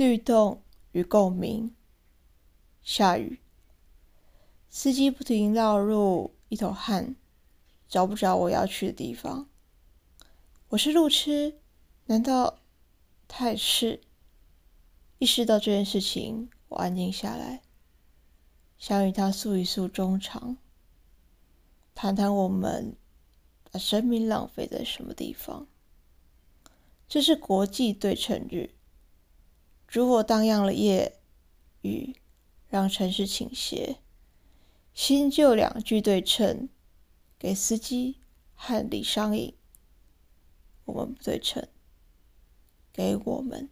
律动与共鸣。下雨，司机不停绕路，一头汗，找不着我要去的地方。我是路痴，难道他也是？意识到这件事情，我安静下来，想与他诉一诉衷肠，谈谈我们把生命浪费在什么地方。这是国际对称日，如果荡漾了夜雨，让城市倾斜。新旧两句对称，给司机和李商隐。我们不对称，给我们。